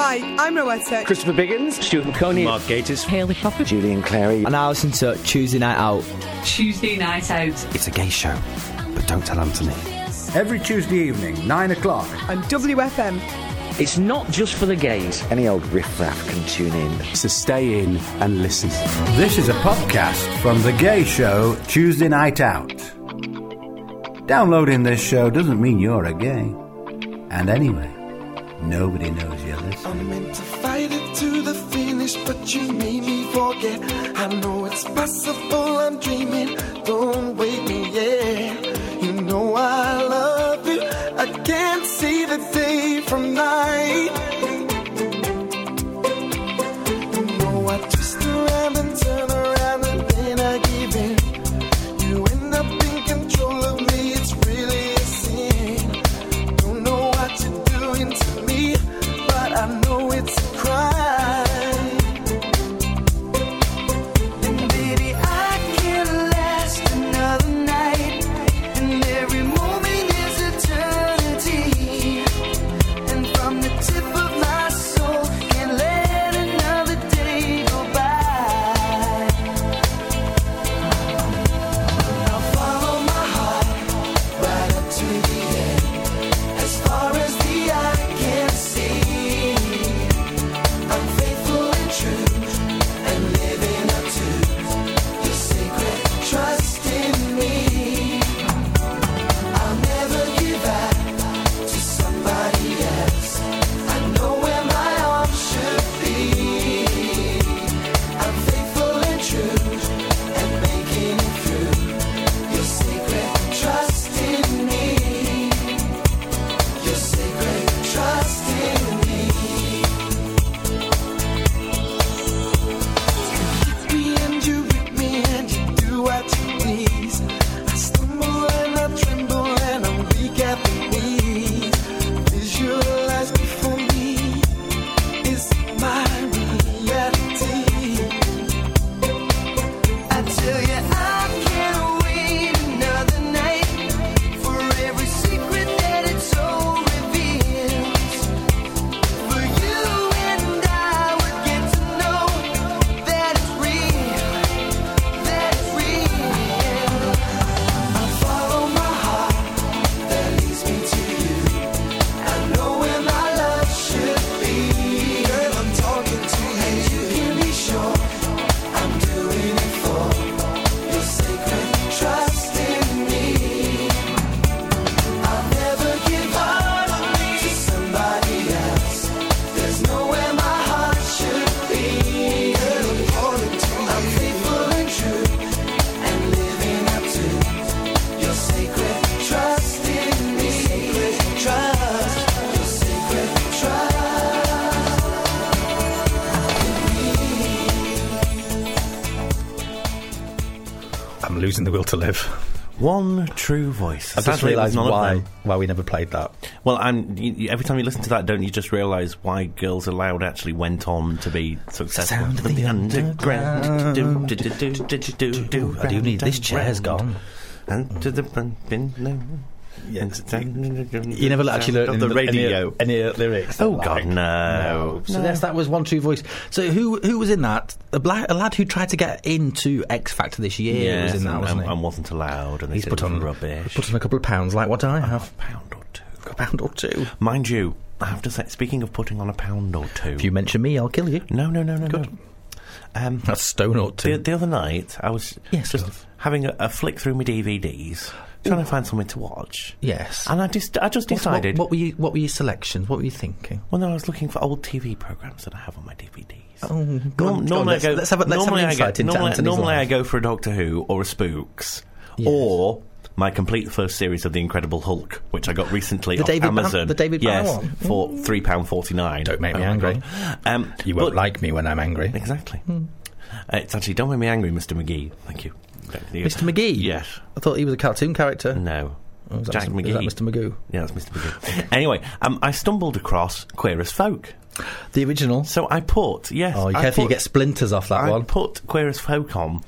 Hi, I'm Rowetta. Christopher Biggins, Stuart Maconie, Mark Gatiss, Haley Hopper, Julian Clary, and I listen to Tuesday Night Out. Tuesday Night Out. It's a gay show, but don't tell Anthony. Every Tuesday evening, 9 o'clock. On WFM. It's not just for the gays. Any old riffraff can tune in. So stay in and listen. This is a podcast from The Gay Show, Tuesday Night Out. Downloading this show doesn't mean you're a gay. And anyway, nobody knows you're listening. I'm meant to fight it to the finish, but you made me forget. I know it's possible, I'm dreaming. Don't wake me, yeah. You know I love you. I can't see the day from night. You know I twist around and turn around I'm the will to live. One true voice. I've just Sadly, it was realised none of why them. why we never played that. Well, and you, you- every time you listen to that, don't you just realise why Girls Aloud actually went on to be successful? Sound of the underground. Do, do, do, do, do, do, do, do, I do need this chair's gone. And to the bin, no. Yeah. You never actually learned of the radio. any, any lyrics. Oh like- God, no! So yes, that was one true voice. So who who was in that? A, black, a lad who tried to get into X Factor this year Yes, was in that, and, wasn't and, he? and wasn't allowed, and He's put on rubbish. Put on a couple of pounds. Like what I have? a pound or two. A pound or two. Mind you, I have to say, speaking of putting on a pound or two, If you mention me, I'll kill you. no, no, no, no, Good. no. Um, A stone or two. the, the other night, I was Yes, just having a, a flick through my DVDs, trying to find something to watch. yes. And I just, I just What- what- decided. What, were you? What were your selections? What were you thinking? well, no, I was looking for old TV programs that I have on my DVDs. Oh, go on, Norm- go on, normally let's- I go. let's have a- let's have an normally I go, normally, normally I go for a Doctor Who or a Spooks, Yes. or my complete first series of the Incredible Hulk, which I got recently The off David Ban- Amazon. the David Banner yes, one? for three pound forty nine. Don't make me angry. Um, You won't but- like me when I'm angry. exactly. Uh, it's actually don't make me angry, Mr. McGee. Thank you, Mr. McGee. Yes. I thought he was a cartoon character. No. Oh, Jack Mr. McGee. Is that Mr. Magoo? Yeah, that's Mr. McGee. anyway, um, I stumbled across Queer as Folk. The original. So I put, yes. Oh, you I careful you get splinters off that I one. put Queer as Folk on,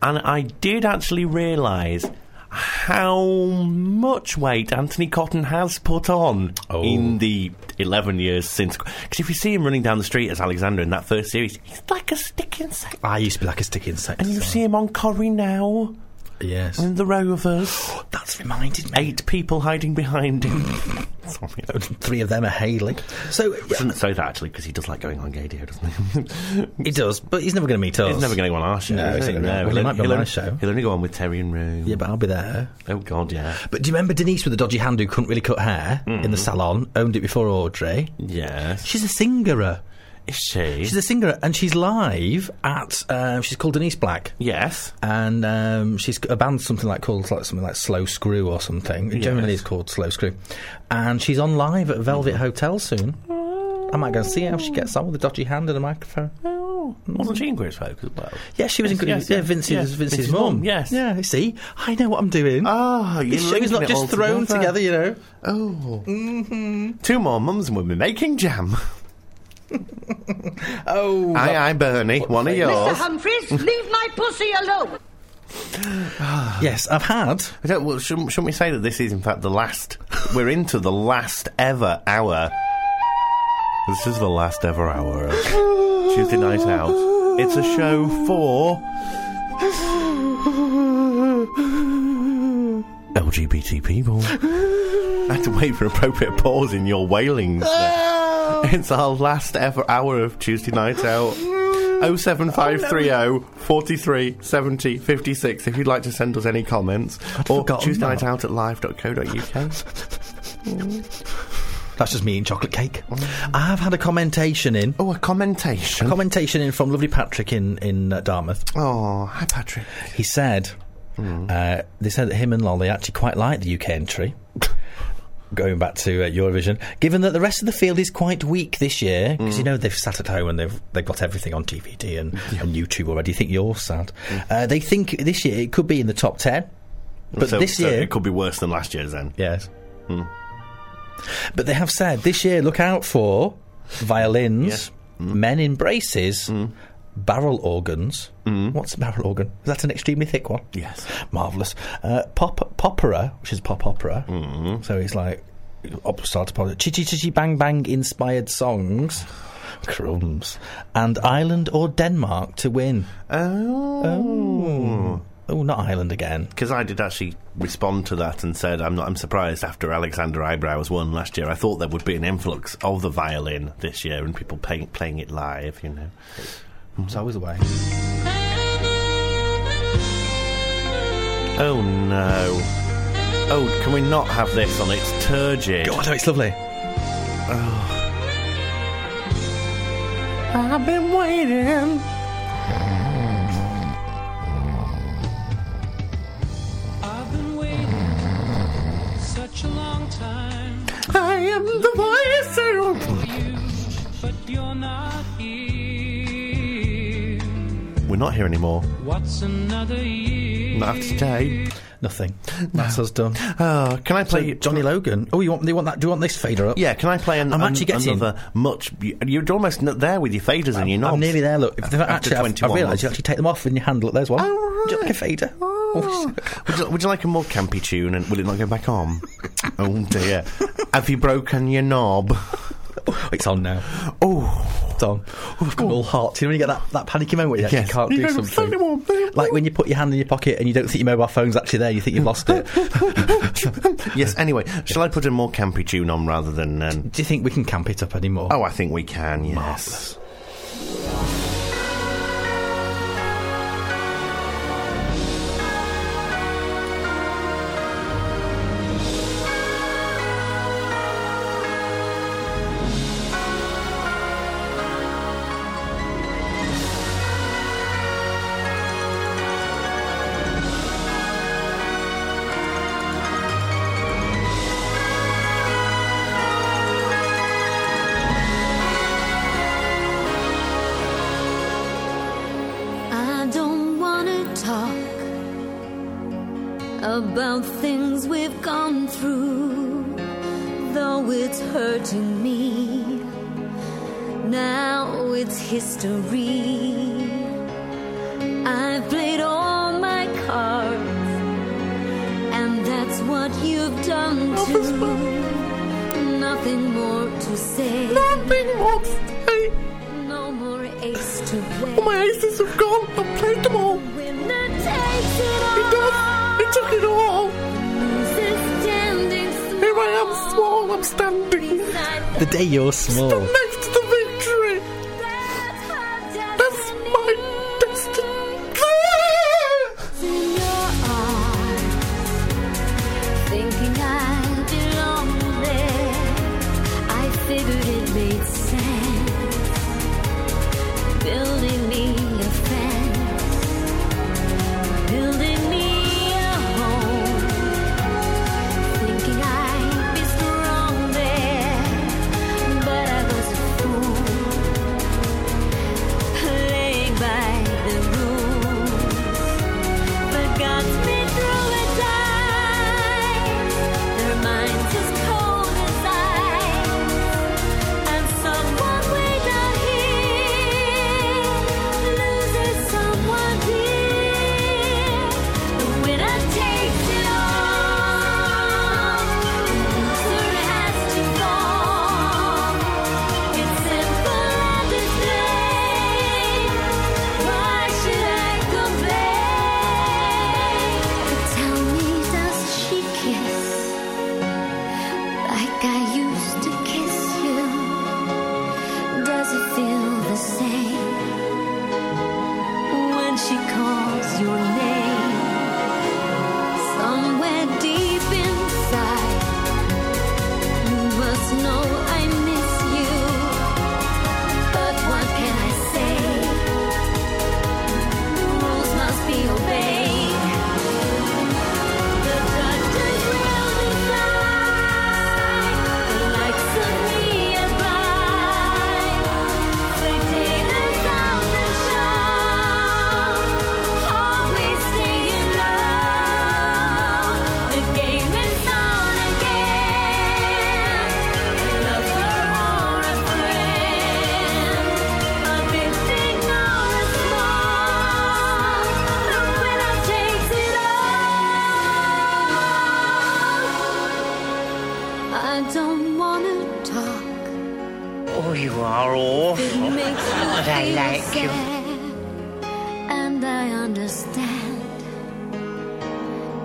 and I did actually realise how much weight Anthony Cotton has put on Oh. in the 11 years since. Because if you see him running down the street as Alexander in that first series, he's like a stick insect. I used to be like a sticky insect. And you see him on Corrie now. Yes, And the Rovers. that's reminded me. Eight people hiding behind him. Sorry. Three of them are hailing. So Doesn't say that actually because he does like going on Gaydio, doesn't he? he does, but he's never going to meet us. He's never going to go on our show. No, he? gonna- well, he he'll might be on my only- show. He'll only go on with Terry and Room. Yeah, but I'll be there. Oh God, yeah. But do you remember Denise with the dodgy hand who couldn't really cut hair Mm. in the salon? Owned it before Audrey. Yes. She's a singer. Is she? She's a singer, and she's live at. Um, she's called Denise Black. yes. and um, she's a band something like called like something like Slow Screw or something. It generally Yes. is called Slow Screw, and she's on live at Velvet Hotel soon. I might go and see how she gets on with a dodgy hand and a microphone. Oh, wasn't she in Queers Folk as well? Yeah, she was in Yes, good. yes, yeah, yes. Vince's, Yeah, Vince's, mum. yes. Yeah, see, I know what I'm doing. Oh, this show's not just thrown together, you know. Oh. Mm-hmm. Two more mums and we'll be making jam. Oh, Aye, aye, Bernie. One of yours. Mr. Humphreys, leave my pussy alone. yes, I've had. I don't, well, shouldn't, shouldn't we say that this is, in fact, the last... we're into the last ever hour. This is the last ever hour of Tuesday Night Out. It's a show for... LGBT people. I had to wait for appropriate pause in your wailings. there. it's our last ever hour of Tuesday Night Out. 07530 43 70 56 if you'd like to send us any comments. I'd or Tuesday. Night Out at live.co.uk. That's just me eating chocolate cake. I've had a commentation in. oh, a commentation. A Commentation in from lovely Patrick in in uh, Dartmouth. oh, hi, Patrick. He said, Hmm. uh, they said that him and Lolly actually quite like the UK entry. Going back to uh, Eurovision, given that the rest of the field is quite weak this year, because Hmm. you know they've sat at home and they've they've got everything on DVD and, and YouTube already. You think you're sad? Uh, they think this year it could be in the top ten, but. So- this so year it could be worse than last year's then. Yes. But they have said this year, look out for violins, men in braces, barrel organs. What's a barrel organ? Is that an extremely thick one? Yes. Marvellous. Uh, pop, popera, which is pop opera. So it's like opera style to pop. Chitty Chitty Bang Bang inspired songs. Crumbs. And Ireland or Denmark to win. Oh. Oh, not Ireland again. Because I did actually respond to that and said, I'm not. I'm surprised after Alexander Eyebrows won last year. I thought there would be an influx of the violin this year and people playing playing it live. You know. Mm-hmm. It's always the way. Oh no. Oh, can we not have this on? It's turgid. God, oh, it's lovely. I've been waiting. I've been waiting such a long time I am the voice. for you, but you're not here. We're not here anymore. What's another year? Not after today. Nothing. That's us done. Oh, can I So, play Johnny Logan. Oh, you want? You want that? Do you want this fader up? Yeah, can I play an, I'm an- actually getting- another much? You're almost n- there with your faders and your knobs. I'm nearly there. Look, if After actually, I've, 21 I've realised months. you actually take them off in your hand. Look, there's one. Oh, Do you like a fader? Oh. would, you, would you like a more campy tune and will it not go back on? oh dear. Have you broken your knob? It's on now. Oh. It's on. Oh, I've got all heart. You know when you get that, that panicky moment where you actually Yes. can't You do something? "Slightly. Like when you put your hand in your pocket and you don't think your mobile phone's actually there, you think you've lost it. yes, anyway, shall I put a more campy tune on rather than. Um, Do you think we can camp it up anymore? oh, I think we can, yes. I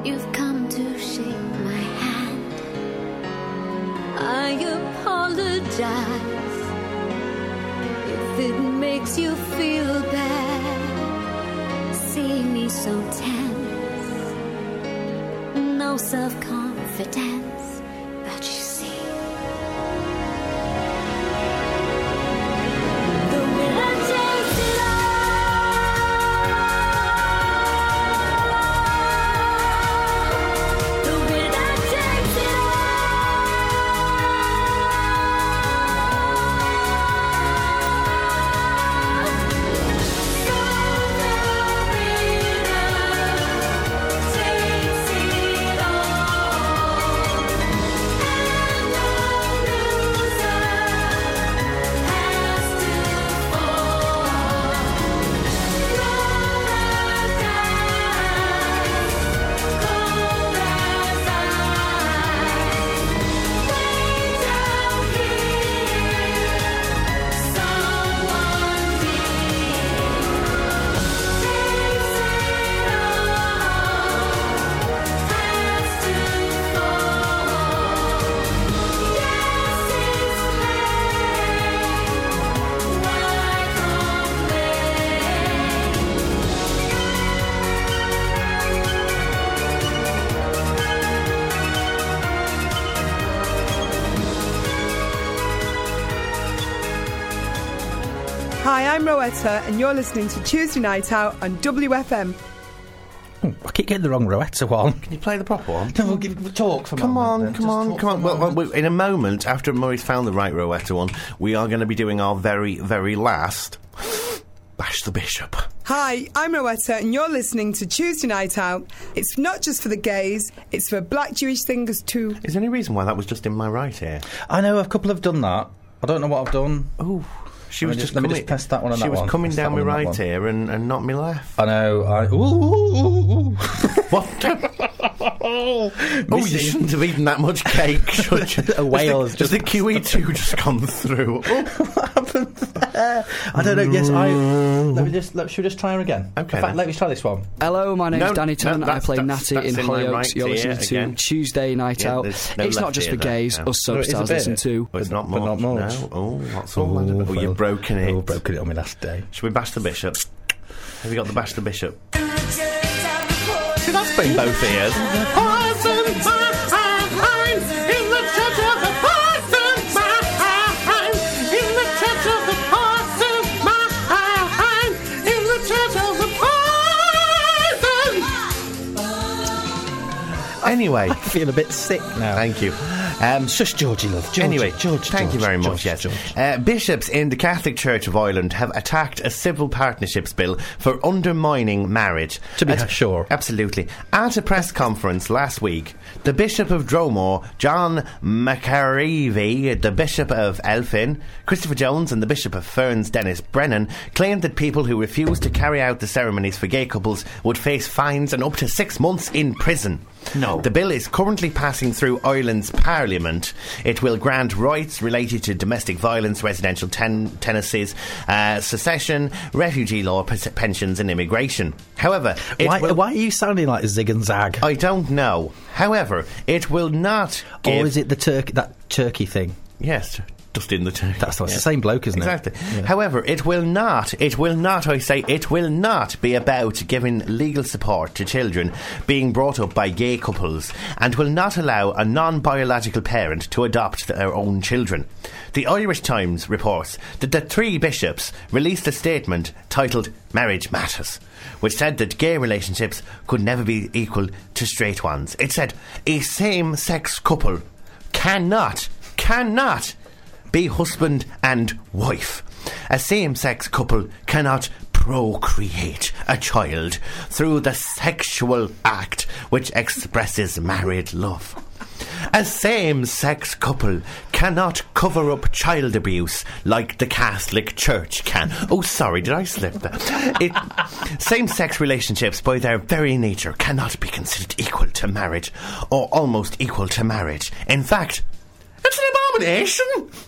You've come to shake my hand. I apologize if it makes you feel bad. Seeing me so tense, no self confidence. Hi, Rowetta, and you're listening to Tuesday Night Out on WFM. Hmm, I keep getting the wrong Rowetta one. Can you play the proper one? No, we'll give talk for a Come moment on, then. come on, come on. a Well, well, in a moment, after Murray's found the right Rowetta one, we are going to be doing our very, very last Bash the Bishop. Hi, I'm Rowetta, and you're listening to Tuesday Night Out. It's not just for the gays, it's for black Jewish singers too. Is there any reason why that was just in my right ear? I know a couple have done that. I don't know what I've done. Oh, she was just, just- let me coming, just press that one and She that was one. coming Press down my right ear and, and not me left. I know. I, ooh, ooh, ooh, ooh. What? Oh, you shouldn't have eaten that much cake, should you? A whale has Has the, has the QE2 just gone through? Oh, I don't know. Yes, I. Let me just. Let, should we just try her again? Okay, In fact, let me try this one. Hello, my name's No, Danny no, Turner. I that's- play that's- Natty that's in in my Hollyoaks. right You're ear listening to again. Tuesday Night Yeah, Out. there's no it's not left just ear for there, gays, no. us No, it is a soap bit. listen to. it's not But much. not much. No. Oh, what's all that about? Oh, you've broken it. Oh, broken it on my last day. Should we bash the bishop? Have you got the bash the bishop? See, that's been both ears. Anyway, I feel a bit sick now. thank you. Um, shush, Georgie, love. Georgie, anyway, George, thank you very much. George, yes, George. Uh, bishops in the Catholic Church of Ireland have attacked a civil partnerships bill for undermining marriage. To be At- sure. absolutely. At a press conference last week, the Bishop of Dromore, John McAreavey, the Bishop of Elphin, Christopher Jones, and the Bishop of Ferns, Denis Brennan, claimed that people who refused to carry out the ceremonies for gay couples would face fines and up to six months in prison. No. The bill is currently passing through Ireland's Parliament. It will grant rights related to domestic violence, residential ten- tenancies, uh, secession, refugee law, pes- pensions, and immigration. However, it Why, will- why are you sounding like a Zig and Zag? I don't know. However, it will not give. or is it the turkey that turkey thing? Yes, just in the turkey. That's the same bloke, isn't it? Exactly. it? However, it will not, it will not, I say, it will not be about giving legal support to children being brought up by gay couples and will not allow a non biological parent to adopt their own children. The Irish Times reports that the three bishops released a statement titled Marriage Matters, which said that gay relationships could never be equal to straight ones. It said a same sex couple cannot, cannot be husband and wife. A same sex couple cannot procreate a child through the sexual act which expresses married love. A same sex couple cannot cover up child abuse like the Catholic Church can. Oh, sorry, did I slip that? Same sex relationships, by their very nature, cannot be considered equal to marriage or almost equal to marriage. In fact, it's an abomination!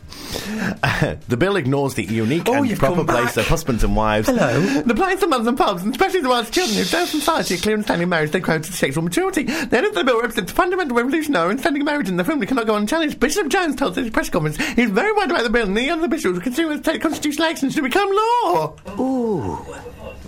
Uh, the bill ignores the unique Oh, and proper place of husbands and wives. Hello. The plight of mothers and fathers, and especially the ones children who serve society a clear understanding standing marriage they crowd to sexual maturity. The end of the bill represents a fundamental revolutionary and standing marriage in the family cannot go unchallenged. Bishop Jones told the press conference he's very worried about the bill and the other bishops will continue to take constitutional actions to become law. Ooh,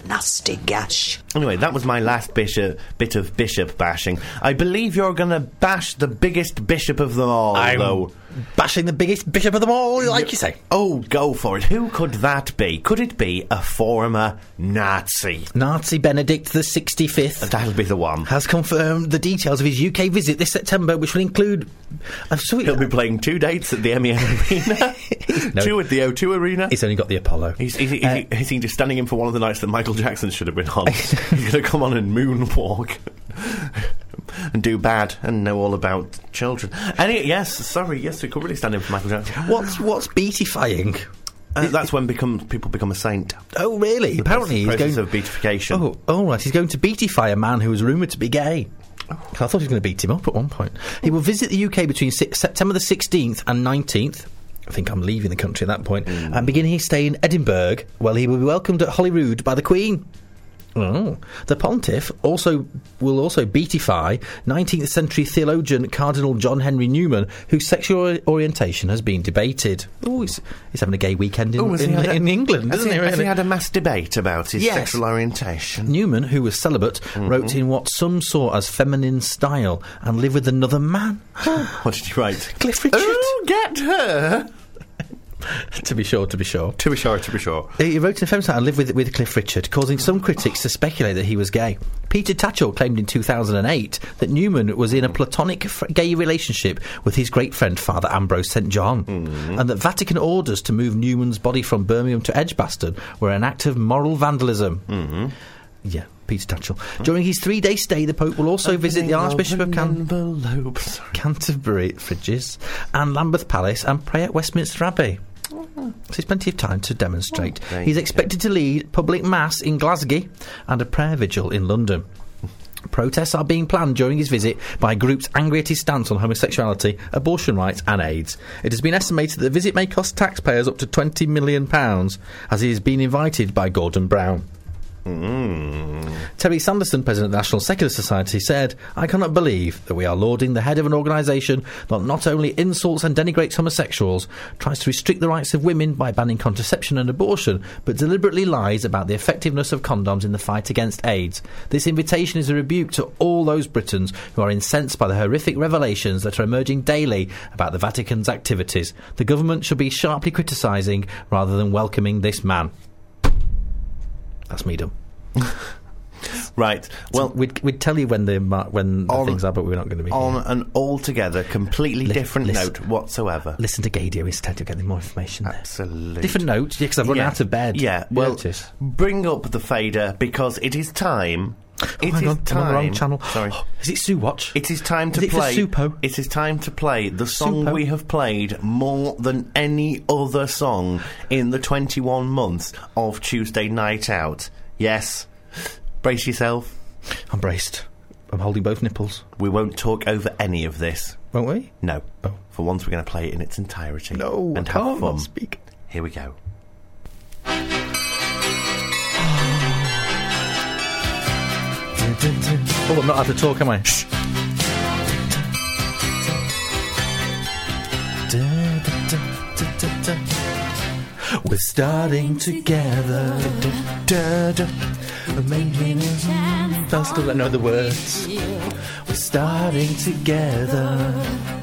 nasty gash. Anyway, that was my last bishop, bit of bishop bashing. I believe you're going to bash the biggest bishop of them all, I'm though. Bashing the biggest bishop of them all, like you say. Oh, go for it. Who could that be? Could it be a former Nazi? Nazi Benedict the 65th That'll be the one. has confirmed the details of his UK visit this September, which will include a sweet. He'll be playing two dates at the MEN Arena, No. two at the O2 Arena. He's only got the Apollo. He's, he's, he's, Uh, he's, he's just standing in for one of the nights that Michael Jackson should have been on. he's going to come on and moonwalk and do bad and know all about children. Any, yes, sorry, yes, we could really stand in for Michael Jackson. What's what's beatifying? Uh, that's when become, people become a saint. Oh, really? Apparently, he's process going. of beatification. Oh, all right. He's going to beatify a man who was rumoured to be gay. I thought he was going to beat him up at one point. He will visit the UK between six, September the 16th and 19th. I think I'm leaving the country at that point. And beginning his stay in Edinburgh, well, he will be welcomed at Holyrood by the Queen. Oh. The pontiff also will also beatify 19th century theologian Cardinal John Henry Newman, whose sexual orientation has been debated. Oh, he's, he's having a gay weekend in, Oh, has he in, a- in England, isn't he, he? has he had a mass debate about his Yes. sexual orientation? Newman, who was celibate, mm-hmm. wrote in what some saw as feminine style and lived with another man. What did he write? Cliff Richard. Oh, get her! to be sure, to be sure. To be sure, to be sure. He wrote in feminine style and lived with, with Cliff Richard, causing some critics to speculate that he was gay. Peter Tatchell claimed in 2008 that Newman was in a platonic f- gay relationship with his great friend Father Ambrose St. John, and that Vatican orders to move Newman's body from Birmingham to Edgbaston were an act of moral vandalism. Mm-hmm. Yeah, Peter Tatchell. During his three day stay, the Pope will also visit the Archbishop of Can- Canterbury, Fridges, and Lambeth Palace and pray at Westminster Abbey. So there's plenty of time to demonstrate. Oh, there He's expected to lead public mass in Glasgow and a prayer vigil in London. Protests are being planned during his visit by groups angry at his stance on homosexuality, abortion rights, and AIDS. It has been estimated that the visit may cost taxpayers up to £20 million, as he has been invited by Gordon Brown. Mm. Terry Sanderson, president of the National Secular Society, said, I cannot believe that we are lauding the head of an organisation that not only insults and denigrates homosexuals, tries to restrict the rights of women by banning contraception and abortion, but deliberately lies about the effectiveness of condoms in the fight against AIDS. This invitation is a rebuke to all those Britons who are incensed by the horrific revelations that are emerging daily about the Vatican's activities. The government should be sharply criticising rather than welcoming this man. That's me done. Right. Well, we'd, we'd tell you when the mar- when the On- things are, but we're not going to be. on an altogether completely Li- different listen- note whatsoever. Listen to Gaydio instead. You're getting more information there. Absolutely. Different note, yeah, because I've run Yeah. out of bed. Yeah, well, notice? bring up the fader because it is time. Oh, It hang on, I'm on the wrong time- channel. Sorry. Is it Sue Watch? It is time to Is it play. Supo? It is time to play the song Supo? we have played more than any other song in the 21 months of Tuesday Night Out. Yes, brace yourself. I'm braced. I'm holding both nipples. We won't talk over any of this. Won't we? No. Oh. For once, we're going to play it in its entirety. No, and I have fun. Here we go. Oh, I'm not allowed to talk, am I? We're starting together. Making I still don't know the words. We're starting together.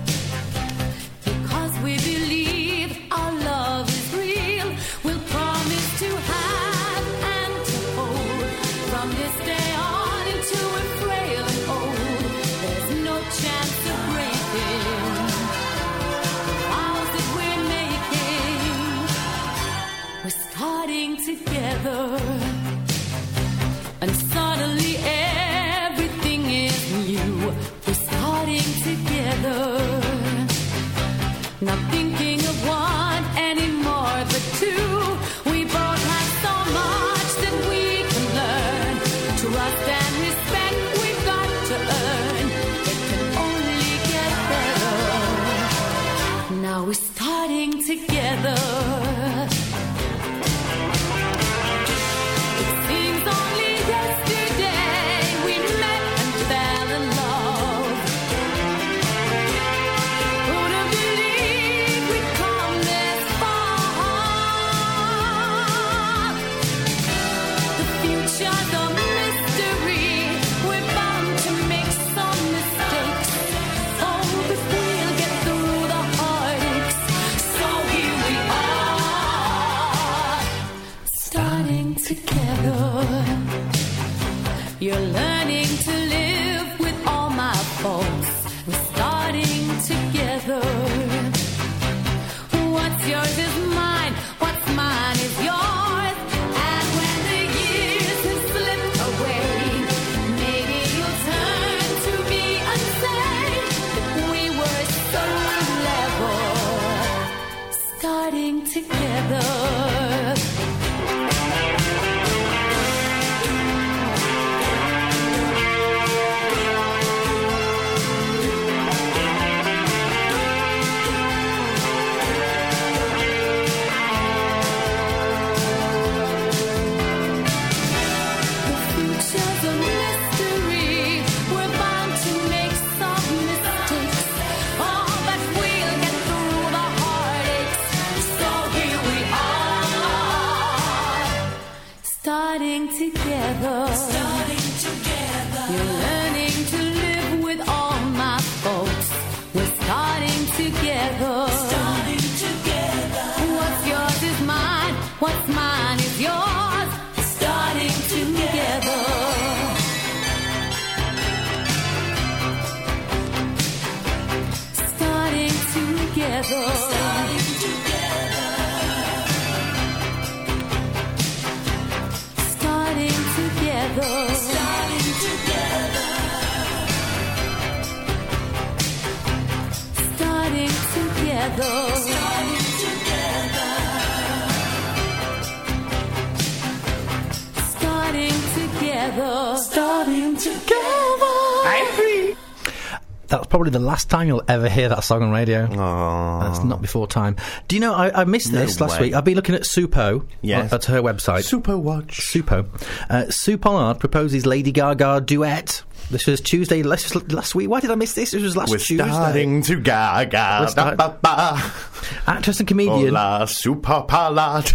Starting together. That's probably the last time you'll ever hear that song on radio. That's not before time. Do you know, I, I missed No this last way. week. I've been looking at Supo Yes. at her website. Super Watch. Supo. Uh, Sue Pollard proposes Lady Gaga duet. This was Tuesday last, last week. Why did I miss this? This was last We're Tuesday. starting to gaga. We're start- Ba, ba. Actress and comedian. Hola, super palad.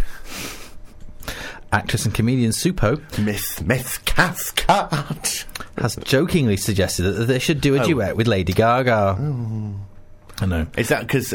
Actress and comedian Supo Miss Miss Cascade. has jokingly suggested that they should do a Oh. duet with Lady Gaga. Oh. I know. Is that because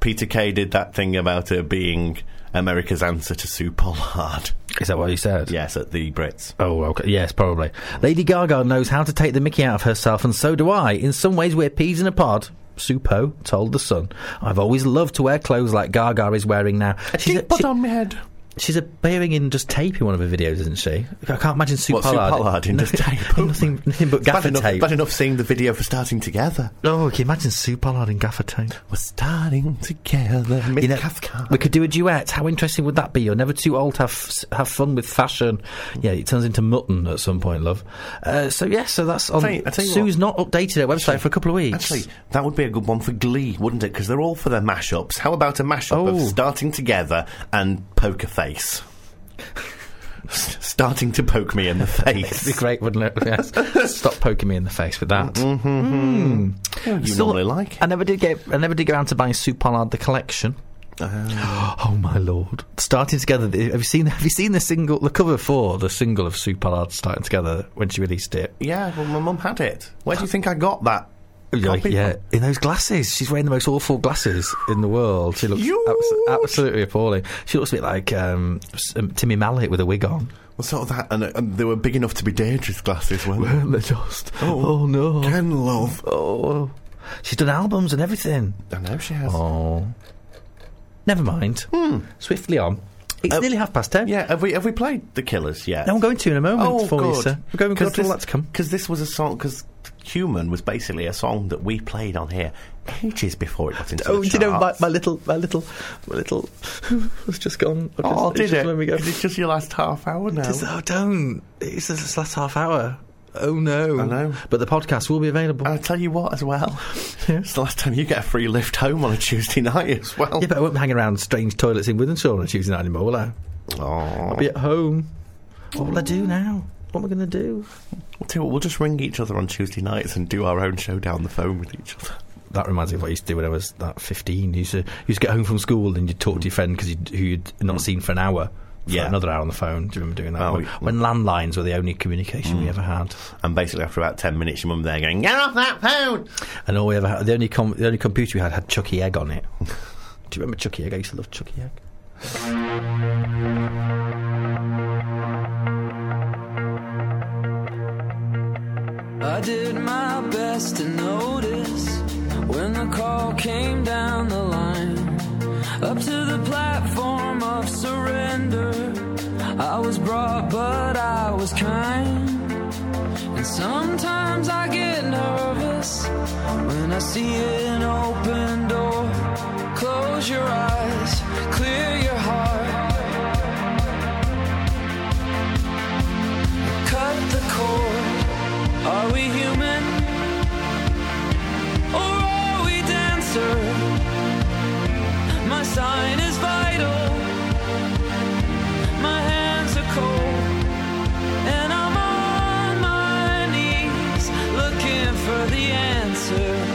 Peter Kay did that thing about her being America's answer to Sue Pollard? Is that what you said? Yes, at the Brits. Oh, okay. Yes, probably. Lady Gaga knows how to take the mickey out of herself, and so do I. In some ways, we're peas in a pod. Supo told The Sun. I've always loved to wear clothes like Gaga is wearing now. She's, Put she- on my head. She's appearing in just tape in one of her videos, isn't she? I can't imagine Sue What, Sue Pollard. Pollard in just tape? nothing, nothing but It's bad gaffer enough, tape. bad enough seeing the video for starting together. Oh, can you imagine Sue Pollard in gaffer tape? We're starting together. You know, we could do a duet. How interesting would that be? You're never too old to have have fun with fashion. Yeah, it turns into mutton at some point, love. Uh, so yeah, so that's on. Tell you- I tell you Sue's not updated her website for a couple of weeks. Actually, that would be a good one for Glee, wouldn't it? Because they're all for their mashups. How about a mashup of Oh. starting together and poker face? S- starting to poke me in the It'd be face. great, wouldn't it? Yes. Stop poking me in the face with that. Mm-hmm. you Still- normally like. I never did get. I never did go around to buying Sue Pollard the collection. Oh my lord! Starting together. Have you seen? Have you seen the single? The cover for the single of Sue Pollard starting together when she released it. Yeah, well, my mum had it. Where do you think I got that? Yeah, yeah, in those glasses. She's wearing the most awful glasses in the world. She looks abso- absolutely appalling. She looks a bit like um, um, Timmy Mallett with a wig on. Well, sort of that, and, and they were big enough to be dangerous glasses, weren't they? Weren't they just? Oh, Oh, no! Ken Love. Oh, she's done albums and everything. I know she has. Oh, never mind. Hmm. Swiftly on. It's Uh, nearly half past ten. Yeah, have we have we played the Killers yet? No, I'm going to in a moment Oh, for you, sir. We're going to all that to come. Because this was a song. Because Human was basically a song that we played on here ages before it got into Oh, the do you know my, my little, my little, my little was just gone. Oh, just- did it's just it? Go. It's just your last half hour now. Just- oh, don't. It's this last half hour. Oh no! I know. But the podcast will be available. I'll tell you what, as well. It's the last time you get a free lift home on a Tuesday night as well. yeah, but I won't be hanging around strange toilets in Wythenshawe on a Tuesday night anymore, will I? Oh. I'll be at home. What will I do now? What am I going to do? We'll, tell you what, we'll just ring each other on Tuesday nights and do our own show down the phone with each other. That reminds me of what I used to do when I was that 15. You used to, you used to get home from school and you'd talk to your friend cause you'd, who you'd not seen for an hour. For Yeah. another hour on the phone. Do you remember doing that? Oh, when, yeah. when landlines were the only communication we hmm. ever had. And basically, after about 10 minutes, your mum there going, Get off that phone! And all we ever had, the only, com- the only computer we had had Chuckie Egg on it. do you remember Chuckie Egg? I used to love Chuckie Egg. I did my best to notice when the call came down the line. Up to the platform of surrender. I was brought, but I was kind. And sometimes I get nervous when I see an open door. Close your eyes, clear your heart. Cut the cord. Are we human? Sign is vital. My hands are cold. And I'm on my knees looking for the answer.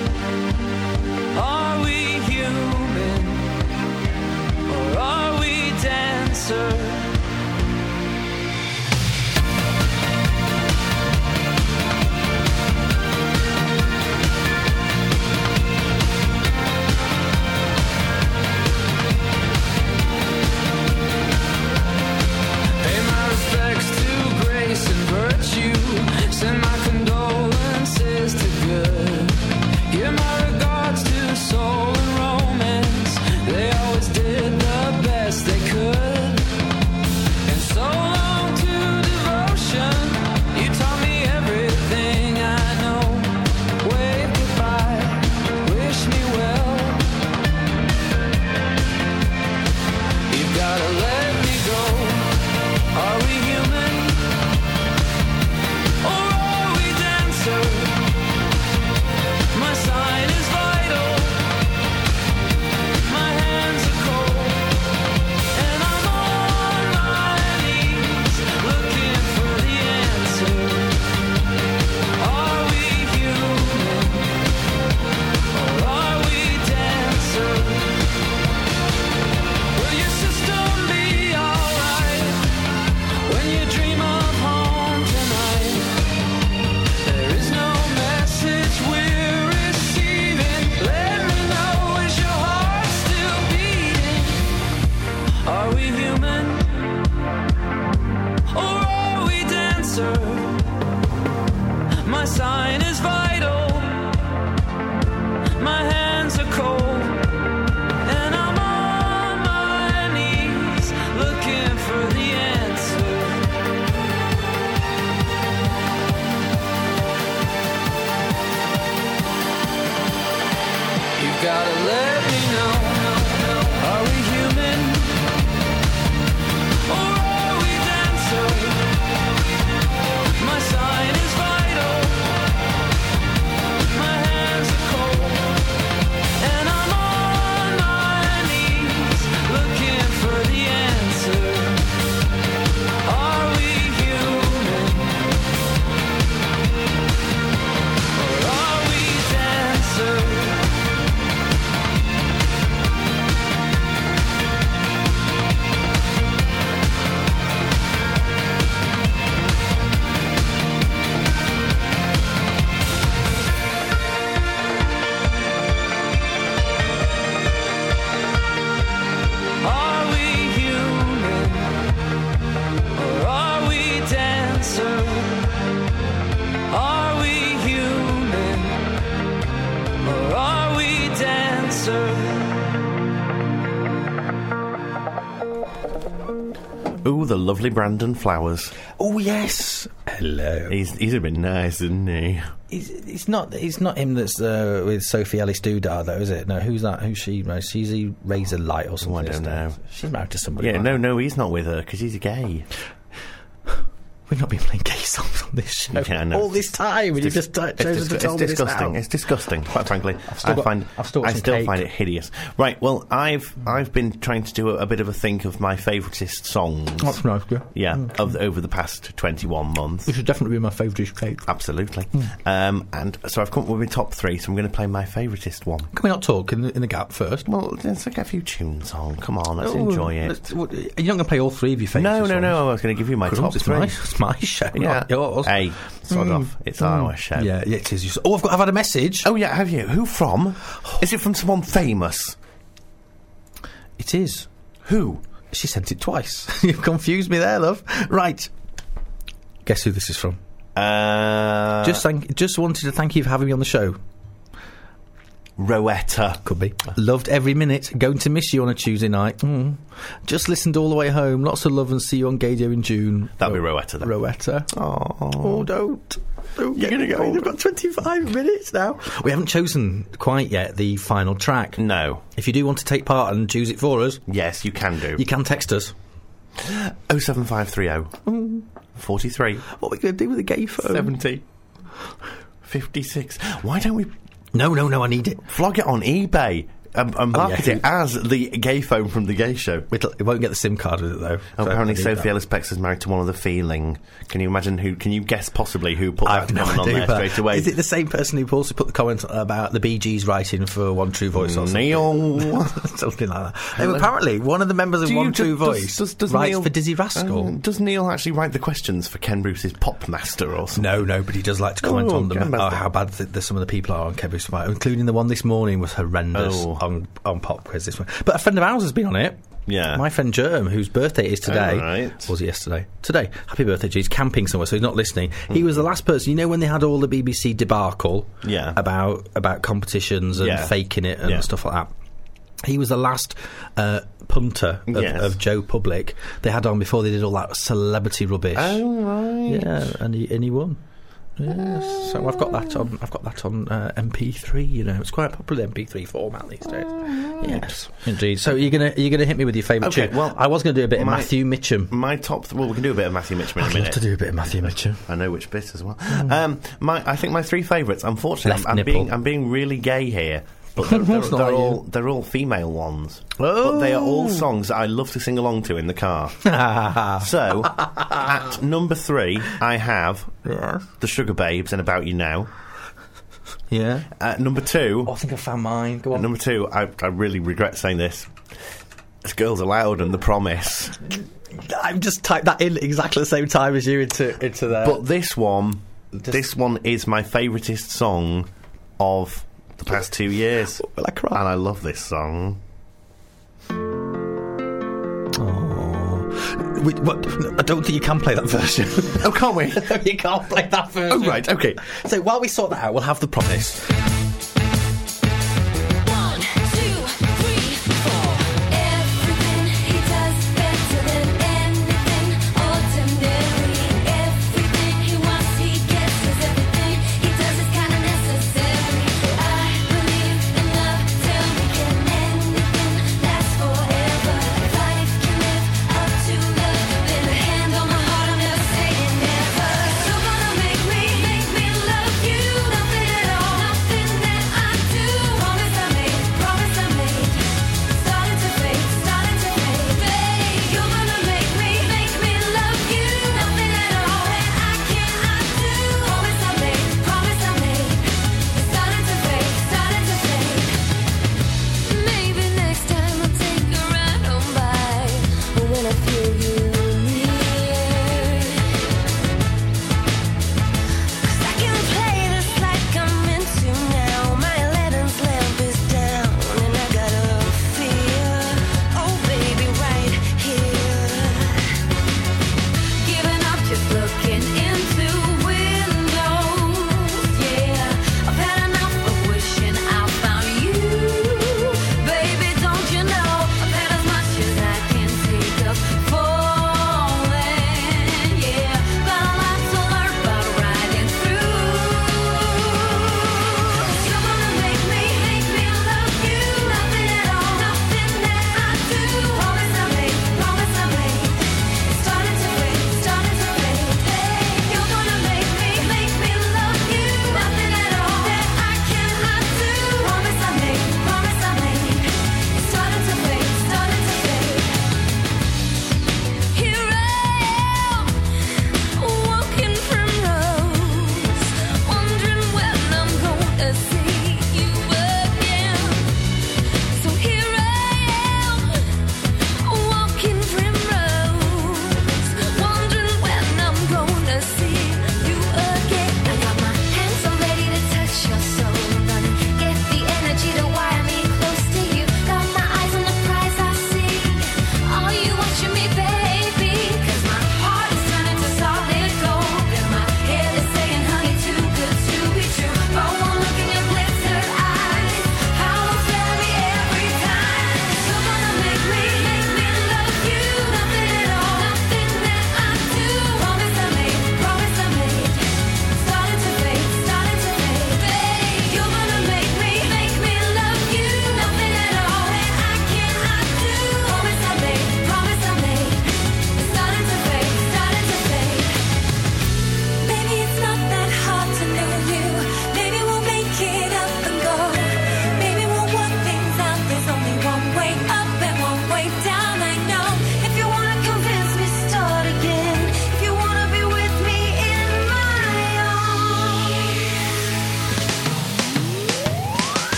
Brandon Flowers. Oh yes. Hello. He's he's a bit nice, isn't he? It's, it's not. It's not him that's uh, with Sophie Ellis Dudar, though, is it? No, who's that? Who's she? No, she's a Razorlight or something. Oh, I don't know. She's married to somebody. Yeah, like no, that. no, he's not with her because he's gay. We've not been playing gay songs on this show Yeah, all this time, and you've just It's, chosen to it's tell me this disgusting. now. It's disgusting. Quite frankly, I got- find I still cake. find it hideous. Right. Well, I've I've been trying to do a, a bit of a think of my favouriteest songs. That's nice, yeah. Yeah, of over the past twenty one months. This should definitely be my favourite cake. Absolutely. Hmm. Um, and so I've come up with my top three. So I'm going to play my favouriteest one. Can we not talk in the, in the gap first? Well, let's get a few tunes on. Come on, let's Oh, enjoy it. let's- You're not going to play all three of your favourite No, songs? no, no. I was going to give you my Crumbs, top it's three. my, it's my show, Yeah. not yours. Hey, sod Mm. off. It's our show. Yeah, yeah, it is. Oh, I've got. I've had a message. Oh yeah, have you? Who from? Is it from someone famous? It is. Who? She sent it twice. You've confused me there, love. Right. Guess who this is from? Uh, just thank, just wanted to thank you for having me on the show. Rowetta. Could be. Loved every minute. Going to miss you on a Tuesday night. Mm. Just listened all the way home. Lots of love and see you on Gaydio in June. That'd be Rowetta. Then. Rowetta. Oh, Oh, don't. Don't You're going to go. We've got 25 minutes now. We haven't chosen quite yet the final track. No. If you do want to take part and choose it for us, Yes, you can do. you can text us. Oh seven five three oh forty three What are we going to do with the gay phone? seventy fifty six. Why don't we No, no, no, I need it. flog it on eBay and, and market yeah. it as the gay phone from the gay show? It'll, it won't get the SIM card with it, though. Oh, So apparently, Sophie. Ellis Bex is married to one of the Feeling. Can you imagine who? Can you guess possibly who put that no comment on idea. there but straight away? Is it the same person who also put the comment about the Bee Gees writing for One True Voice or something? Neil? something like that. Apparently, one of the members of Do One True does- Voice does- does writes Neil- for Dizzee Rascal. Uh, does Neil actually write the questions for Ken Bruce's PopMaster or something? no, no, but he does like to comment Oh, on them. Oh, how bad th- th- some of the people are on Kevin Smart, including the one this morning was horrendous Oh. On on Pop Quiz this one. But a friend of ours has been on it. Yeah. My friend Germ, whose birthday is today. Right. Was it yesterday? Today. Happy birthday, G. He's camping somewhere, so he's not listening. He Hmm. was the last person. You know when they had all the BBC debacle Yeah. about about competitions and Yeah. faking it and Yeah. stuff like that. He was the last uh, punter of, Yes. of Joe Public they had on before they did all that celebrity rubbish. Oh, right. Yeah, and he and he won. Yes, so I've got that on. I've got that on uh, MP3. You know, it's quite a popular MP3 format these days. Yes, indeed. So you're gonna you're gonna hit me with your favourite Okay, tune. well, I was gonna do a bit of Matthew Mitcham. My top. Th- well, we can do a bit of Matthew Mitcham in a I'd minute. love to do a bit of Matthew Mitcham. I know which bit as well. Um, my, I think my three favourites. Unfortunately, Left I'm, I'm being I'm being really gay here. But they're, they're, It's not they're all you. they're all female ones. But they are all Oh. songs that I love to sing along to in the car. so at number three, I have yeah. the Sugababes and About You Now. Yeah. At number two, Oh, I think I found mine. Go at on. number two, I, I really regret saying this. It's Girls Aloud and The Promise. I've just typed that in exactly the same time as you into into there. But this one, Just- this one is my favouriteest song of the past two years. Will I cry? And I love this song. Oh. we, what, I don't think you can play that version. oh, can't we? you can't play that version. Oh, right, okay. So while we sort that out, we'll have the promise.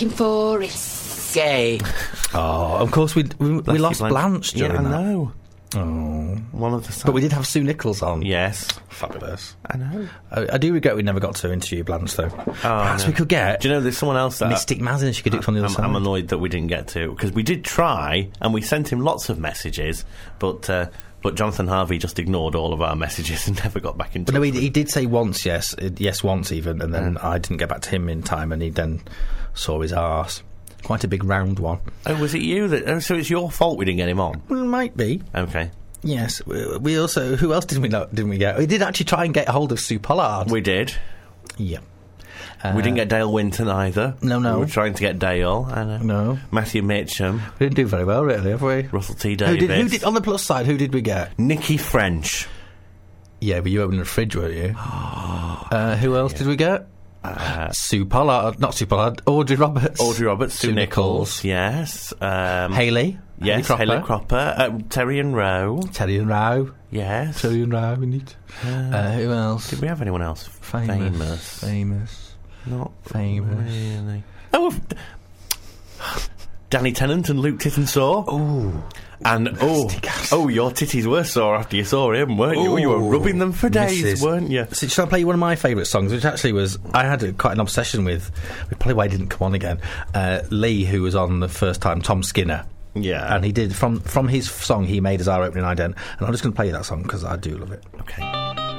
Looking for? is gay. Oh, of course we we, we Bless you, lost Blanche Yeah, during I that. know. Oh, One of the but we did have Sue Nicholls on. Yes. Fabulous. I know. I, I do regret we never got to interview Blanche though. Perhaps no. we could get Do you know there's someone else that Mystic Mazin. She could do it from the other I'm, side. I'm annoyed that we didn't get to because we did try and we sent him lots of messages, but uh, but Jonathan Harvey just ignored all of our messages and never got back in touch. But no, he, he did say once, yes, yes, once even, and then I didn't get back to him in time, and he then saw his arse. Quite a big round one. Oh, was it you that? Oh, so it's your fault we didn't get him on. Well, might be. Okay, Yes, we, we also. Who else did we not, didn't we get? We did actually try and get hold of Sue Pollard. we did. yeah. We didn't get Dale Winton either. no, no. We were trying to get Dale. And, uh, No, Matthew Mitcham, we didn't do very well, really, have we? Russell T Who did, who did on the plus side? Who did we get? Nicky French. Yeah, but you opened the fridge, weren't you? uh, who else did we get? Sue Pollard, not Sue Pollard, Audrey Roberts, Audrey Roberts, Sue, Sue Nicholls, yes. Um, Hayley, yes, Hayley Cropper, Cropper, uh, Terry and Rowe, Terry and Rowe, yes. Terry and Rowe, we need. Uh, who else? Did we have anyone else famous, famous? famous. Not famous. really. Oh, Danny Tennant and Luke Tittensor. Oh. And oh, oh, your titties were sore after you saw him, weren't you? You were rubbing them for days, weren't you? So shall I play you one of my favourite songs, which actually was I had a, quite an obsession with. with Probably why he didn't come on again. Uh, Lee, who was on the first time, Tom Skinner. Yeah. and he did from from his song he made as our opening ident, and I'm just going to play you that song because I do love it. Okay.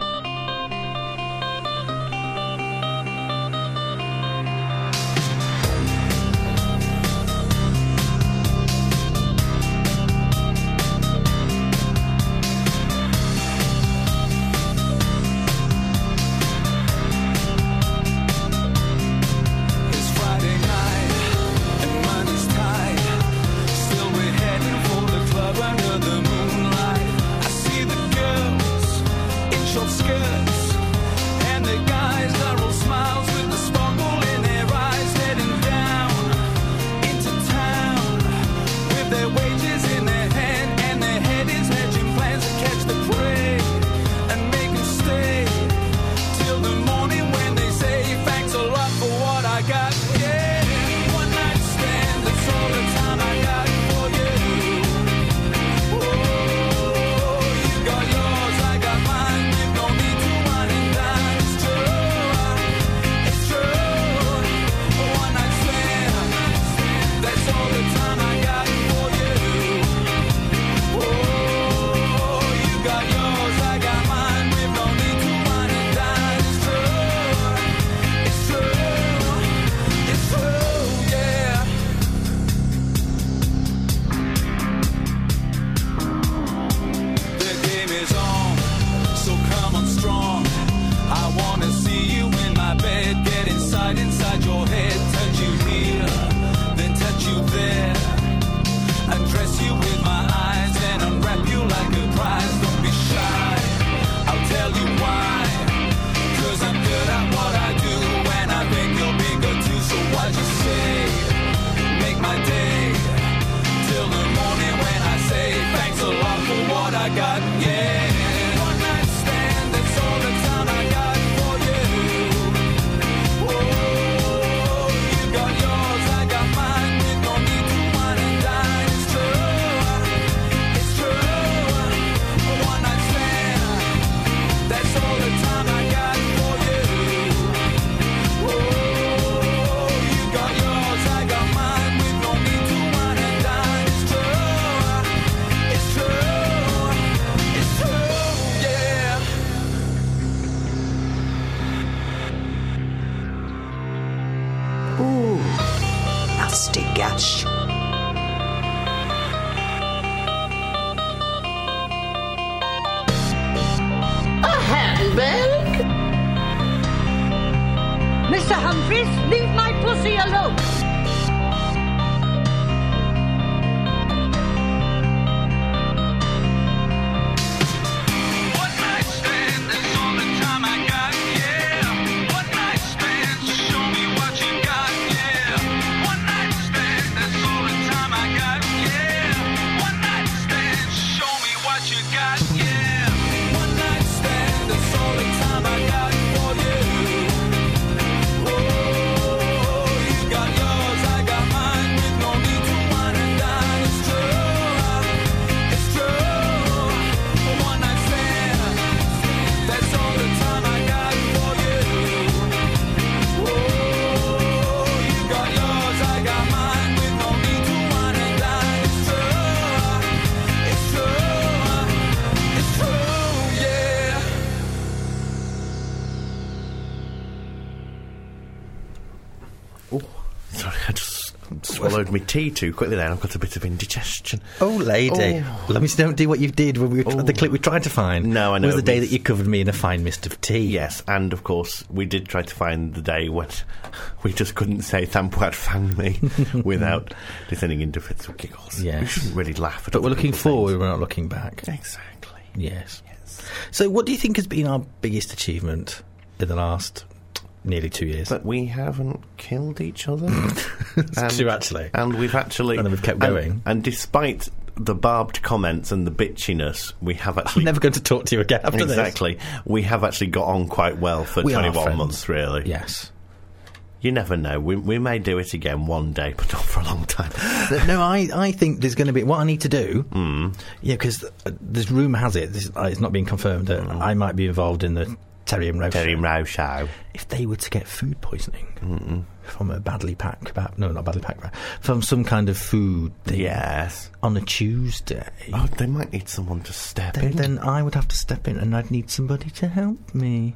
My tea too quickly then. I've got a bit of indigestion. Oh, lady, oh. let me don't do what you did when we were the clip we oh. tried to find. No, I know. was the day that you covered me in a fine mist of tea. Yes, and of course, we did try to find the day when we just couldn't say Thampuat fang me without descending into fits of giggles. We Yes. shouldn't really laugh at But we're looking forward, we're not looking back. Exactly. Yes. So, what do you think has been our biggest achievement in the last nearly two years? But we haven't killed each other. It's true, actually. And we've actually. And we've kept going. And, despite the barbed comments and the bitchiness, we have actually. I'm never going to talk to you again after this. exactly. We have actually got on quite well for We 21 months, really. Yes. You never know. We, we may do it again one day, but not for a long time. No, I, I think there's going to be what I need to do. Mm. Yeah, because uh, this rumour has it. This, uh, it's not being confirmed that I might be involved in the Terry and Rose. Terry and show. If they were to get food poisoning from a badly packed kebab, no, not badly packed, kebab, from some kind of food thing Yes. on a Tuesday, Oh, they might need someone to step then, in. then I would have to step in and I'd need somebody to help me.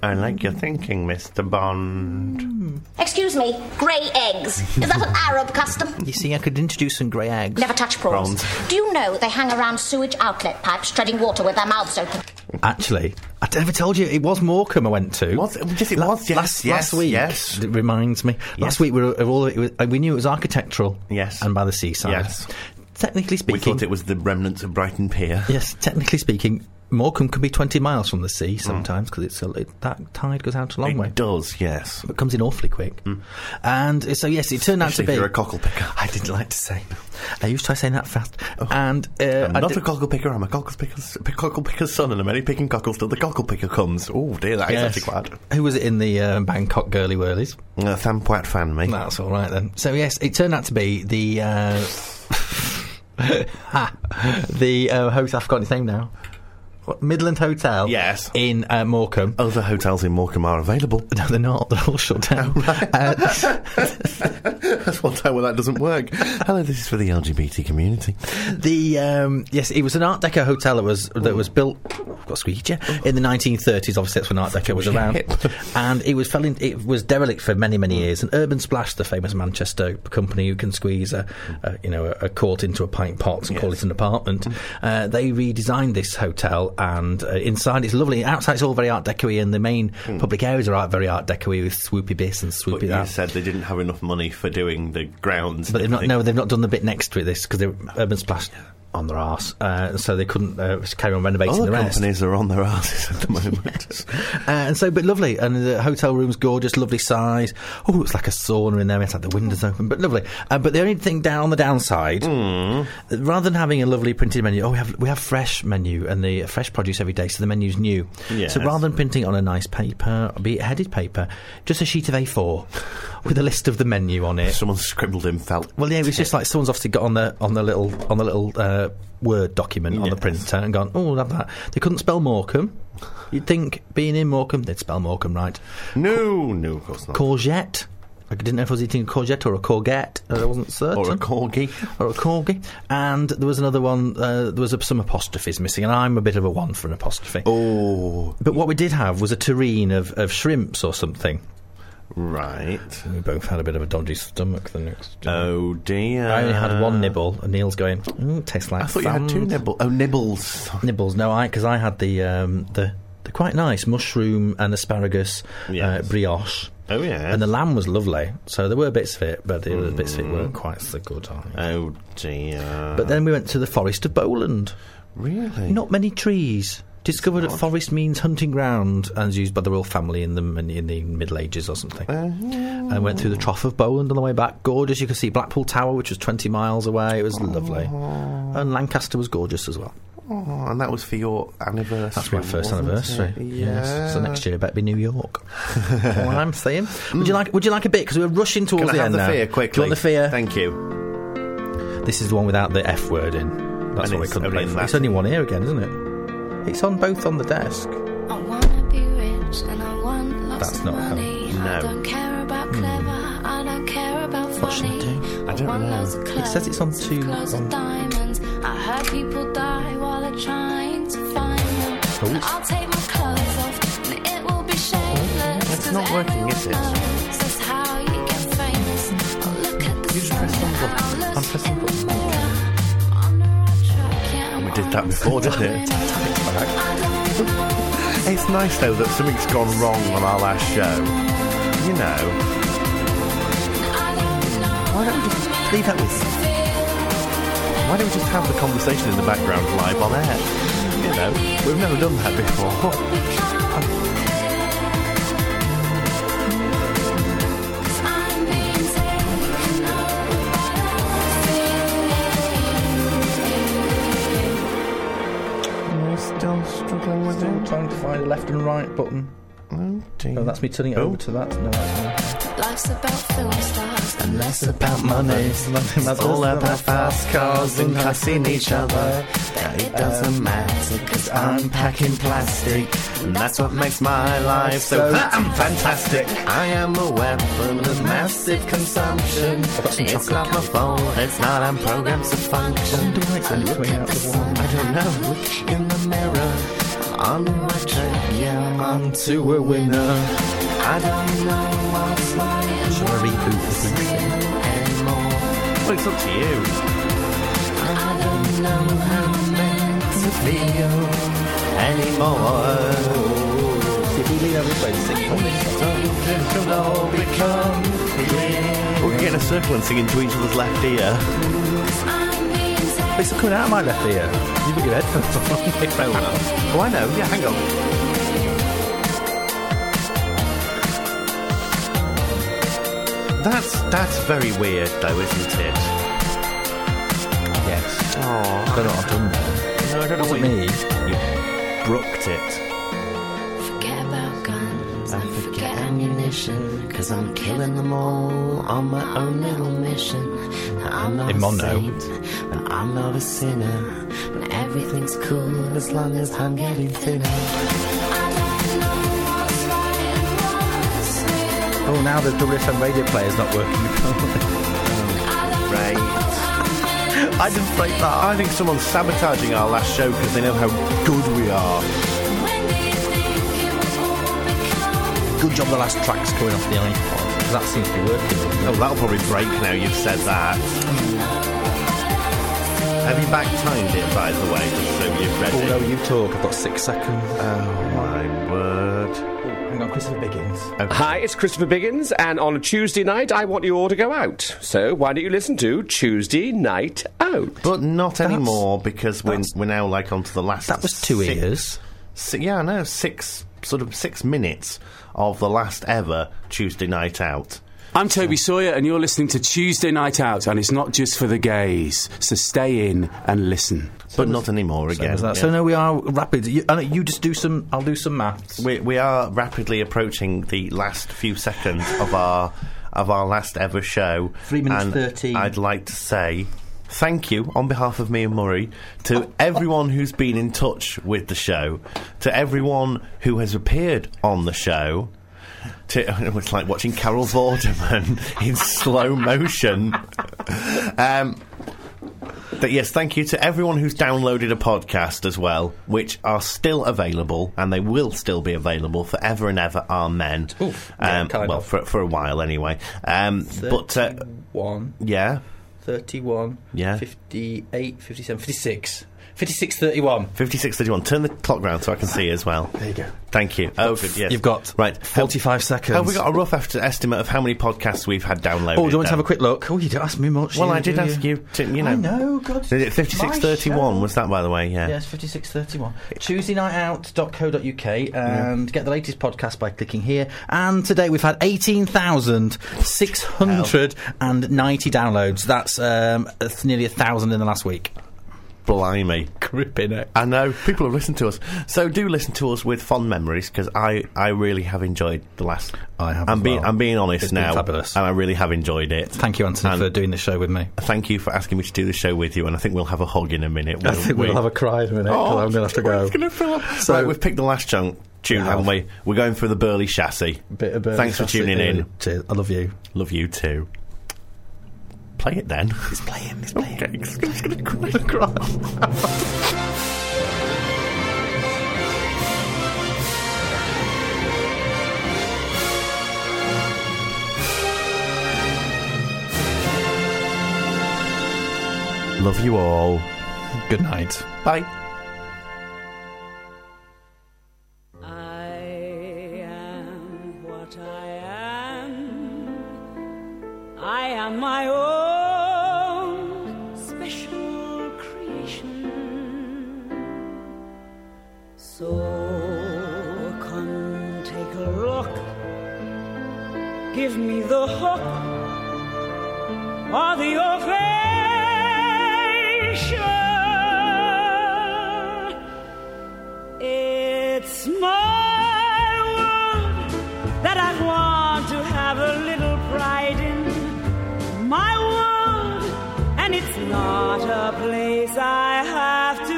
I like your thinking, Mr. Bond. Excuse me, grey eggs. Is that an Arab custom? You see, I could introduce some grey eggs. Never touch prawns. Prawns. Do you know they hang around sewage outlet pipes, treading water with their mouths open? Actually, I never told you it was Morecambe I went to. Was it? Yes, it La- was. Yes, last, yes, last week. yes. It reminds me. Yes. Last week we were all. It was, uh, we knew it was architectural. Yes. And by the seaside. Yes. Technically We speaking, thought it was the remnants of Brighton Pier. yes. Technically speaking, Morecambe can be twenty miles from the sea sometimes because it's a, it, that tide goes out a long It way. It does, yes. But it comes in awfully quick. And uh, so yes, it turned out to be. you're a cockle picker. I didn't like to say. I used to try saying that fast. And uh, I'm not a cockle picker, I'm a cockle picker's, cockle picker's son, and I'm only picking cockles till the cockle picker comes. Oh dear, that is Yes. actually quite. Who was it in the uh, Bangkok Girly Whirlies? Uh, Tham Poat fan me. That's all right then. So yes, it turned out to be the uh, the uh, hotel. I've forgotten his name now. What, Midland Hotel. Yes. in uh, Morecambe. Other hotels in Morecambe are available. No, they're not. They're all shut down. Uh, That's one time where that doesn't work. Hello, this is for the LGBT community. the um, yes, it was an Art Deco hotel that was that was built. I've got squeaky chair in the 1930s. Obviously, that's when Art Deco was around, and it was fell in, It was derelict for many many years. And Urban Splash, the famous Manchester company who can squeeze a, a you know a, quart into a pint pot and call it an apartment, uh, they redesigned this hotel. And uh, inside it's lovely. Outside it's all very Art Deco-y, and the main public areas are very Art Deco-y with swoopy this and But swoopy you that. said they didn't have enough money for doing the grounds. But they've not. No, they've not done the bit next to it. This because they're Urban Splash on their arse, uh, so they couldn't uh, carry on renovating Other the rest. companies are on their asses at the moment. Uh, and so, but lovely, and the hotel room's gorgeous, lovely size. Oh, it's like a sauna in there. It's like the windows open, but lovely. Uh, but the only thing down on the downside, rather than having a lovely printed menu, oh, we have we have fresh menu and the fresh produce every day, so the menu's new. Yes. So rather than printing on a nice paper, be it headed paper, just a sheet of A4 with a list of the menu on it. Someone scribbled in felt. Well, yeah, it was just like someone's obviously got on the on the little on the little uh, Word document on the Yes. printer and gone, oh, we'll have that. They couldn't spell Morecambe. You'd think being in Morecambe, they'd spell Morecambe right. No, no, of course not. Courgette. I didn't know if I was eating a courgette or a courgette. I wasn't certain. or a corgi. Or a corgi. And there was another one, uh, there was a, some apostrophes missing, and I'm a bit of a one for an apostrophe. Oh, But what we did have was a tureen of, of shrimps or something. Right. We both had a bit of a dodgy stomach the next day. Oh dear. I only had one nibble, and Neil's going, mm, tastes like I thought you had two nibbles. Oh, nibbles. nibbles. No, I because I had the um, the the quite nice mushroom and asparagus uh, brioche. Oh yeah. And the lamb was lovely, so there were bits of it, but the other bits of it weren't quite so good. Oh dear. But then we went to the forest of Bowland. really, Not many trees. Discovered that forest means hunting ground and is used by the royal family in the in, the Middle Ages or something. Uh-huh. And went through the Trough of Bowland on the way back. Gorgeous. You could see Blackpool Tower, which was 20 miles away. It was lovely. And Lancaster was gorgeous as well. Oh, and that was for your anniversary. That's my 1st anniversary. it? Yes. So next year it better be New York. All I'm saying. Would mm. you like? Would you like a bit? Because we're rushing towards Can I the have end the now. fear Do quickly? want the fear? Thank you. This is the one without the F word in. That's And what we couldn't play that. It's only one here again, isn't it? It's on both on the desk. I wanna be rich and I want lots That's of not how- money. No. I don't care about hmm. clever, I don't care about What should I do? I don't want know. loads of It says it's on two- clothes on- diamonds. I heard people die while they're trying to find them. Oh. And I'll take my clothes off and it will be oh, shameless. It's 'cause not working, everyone is it? That's how you get famous. I'll look at the You just sun press on and button. I'll I'm pressing in the button. mirror. On the right track, yeah, I'm We did that before, didn't it? It's nice though that something's gone wrong on our last show. You know. Why don't we just leave that with Why don't we just have the conversation in the background live on air? You know, we've never done that before. still struggling with Still trying to find the left and right button. Oh, dear. that's me turning it oh. over to that. No, that's me. Life's about film stars and less about money. It's all about fast cars and cussing each other. But it doesn't matter because I'm packing plastic. And that's what makes my life so damn fantastic. I am a weapon of massive consumption. It's not my fault, it's not, I'm programmed to function. And look at the one, I don't know, look in the mirror. On my track, yeah, I'm to a winner. I don't know what's lying. Shall I reboot the anymore. Well, it's up to you. I don't know how meant to feel anymore. If we leave everybody to sing for me. Don't all become real. We can get in a circle and sing into each other's left ear. It's coming out of my left ear. You've got your headphones on. Oh, I know. Yeah, hang on. That's that's very weird, though, isn't it? yes. Oh, I don't know what I've done there. No, I don't know what Wasn't me. you brooked it. Forget about guns and forget ammunition, cause I'm killing them all on my own little mission. I'm not In a mono. saint, but I'm not a sinner. And everything's cool as long as I'm getting thinner. Oh, now the WFM radio player's not working. Right. I didn't break that. I think someone's sabotaging our last show because they know how good we are. Good job the last track's coming off the iPod. That seems to be working. Oh, that'll probably break now you've said that. Have you back timed it, by the way, just so you've read Oh, it? no, you talk. I've got six seconds. Oh, my word. Oh, hang on, Christopher Biggins. Hi, it's Christopher Biggins, and on a Tuesday night, I want you all to go out. So why don't you listen to Tuesday Night Out? But not That's- anymore because we're, we're now like onto the last. That was two six- ears. si- yeah, no, six sort of six minutes of the last ever Tuesday night out. I'm Toby Sawyer, and you're listening to Tuesday Night Out, and it's not just for the gays. So stay in and listen. But not anymore again. as that. yeah. So no, we are rapid. You, I you just do some. I'll do some maths. we we are rapidly approaching the last few seconds of our of our last ever show. Three minutes and 13. I'd like to say thank you on behalf of me and Murray to everyone who's been in touch with the show, to everyone who has appeared on the show. To, it's like watching Carol Vorderman in slow motion. Um, but yes, thank you to everyone who's downloaded a podcast as well, which are still available, and they will still be available forever and ever. Amen. Oof. Yeah, um, well, for, for a while anyway. Um, but uh, 31, yeah, 31, Yeah. 58, 57, 56. 56, 31. fifty-six thirty-one. Turn the clock round so I can see as well. There you go. Thank you. Oh, good. Yes. You've got right. 45 seconds. Have we got a rough est- estimate of how many podcasts we've had downloaded? Oh, do you want to have a quick look? Oh, you don't ask me much. Well, you, I did do ask you to, you know. I know, God. Is it fifty-six thirty-one? Was that, by the way? Yeah. Yes, 5631. TuesdayNightOut.co.uk and get the latest podcast by clicking here. And today we've had 18,690 downloads. That's um, nearly a thousand in the last week. Blimey. Gripping it. I know people have listened to us, so do listen to us with fond memories because I, I really have enjoyed the last. I have I'm being well. I'm being honest It's now, fabulous. and I really have enjoyed it. Thank you, Anthony, And- for doing the show with me. Thank you for asking me to do the show with you, and I think we'll have a hug in a minute. I won't think we'll we? have a cry in a minute Oh, I'm going to have to go. To fill up. So- right, we've picked the last chunk tune, We haven't we? We're going for the Burley chassis. Bit of Burley Thanks for Chassis, tuning in. Cheers. I love you. Love you too. Play it then. He's playing. He's playing. Okay, he's going to cry. Love you all. Good night. Bye. I am what I am. I am my own So come take a look, give me the hook or the ovation. It's my world that I want to have a little pride in. My world, and it's not a place I have to.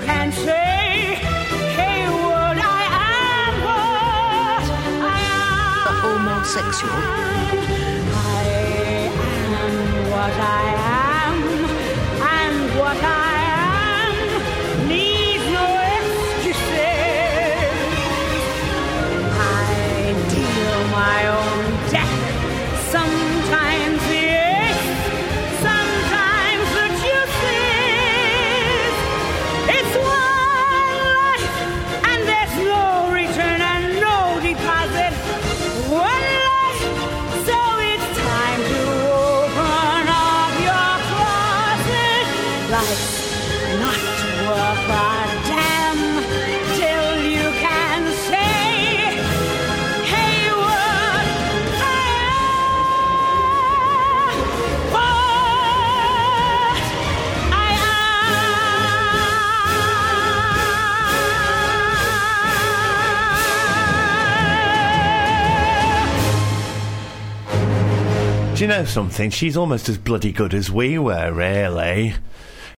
you can say, hey I am what I am. Homosexual. I am what I am. you know something? She's almost as bloody good as we were, really.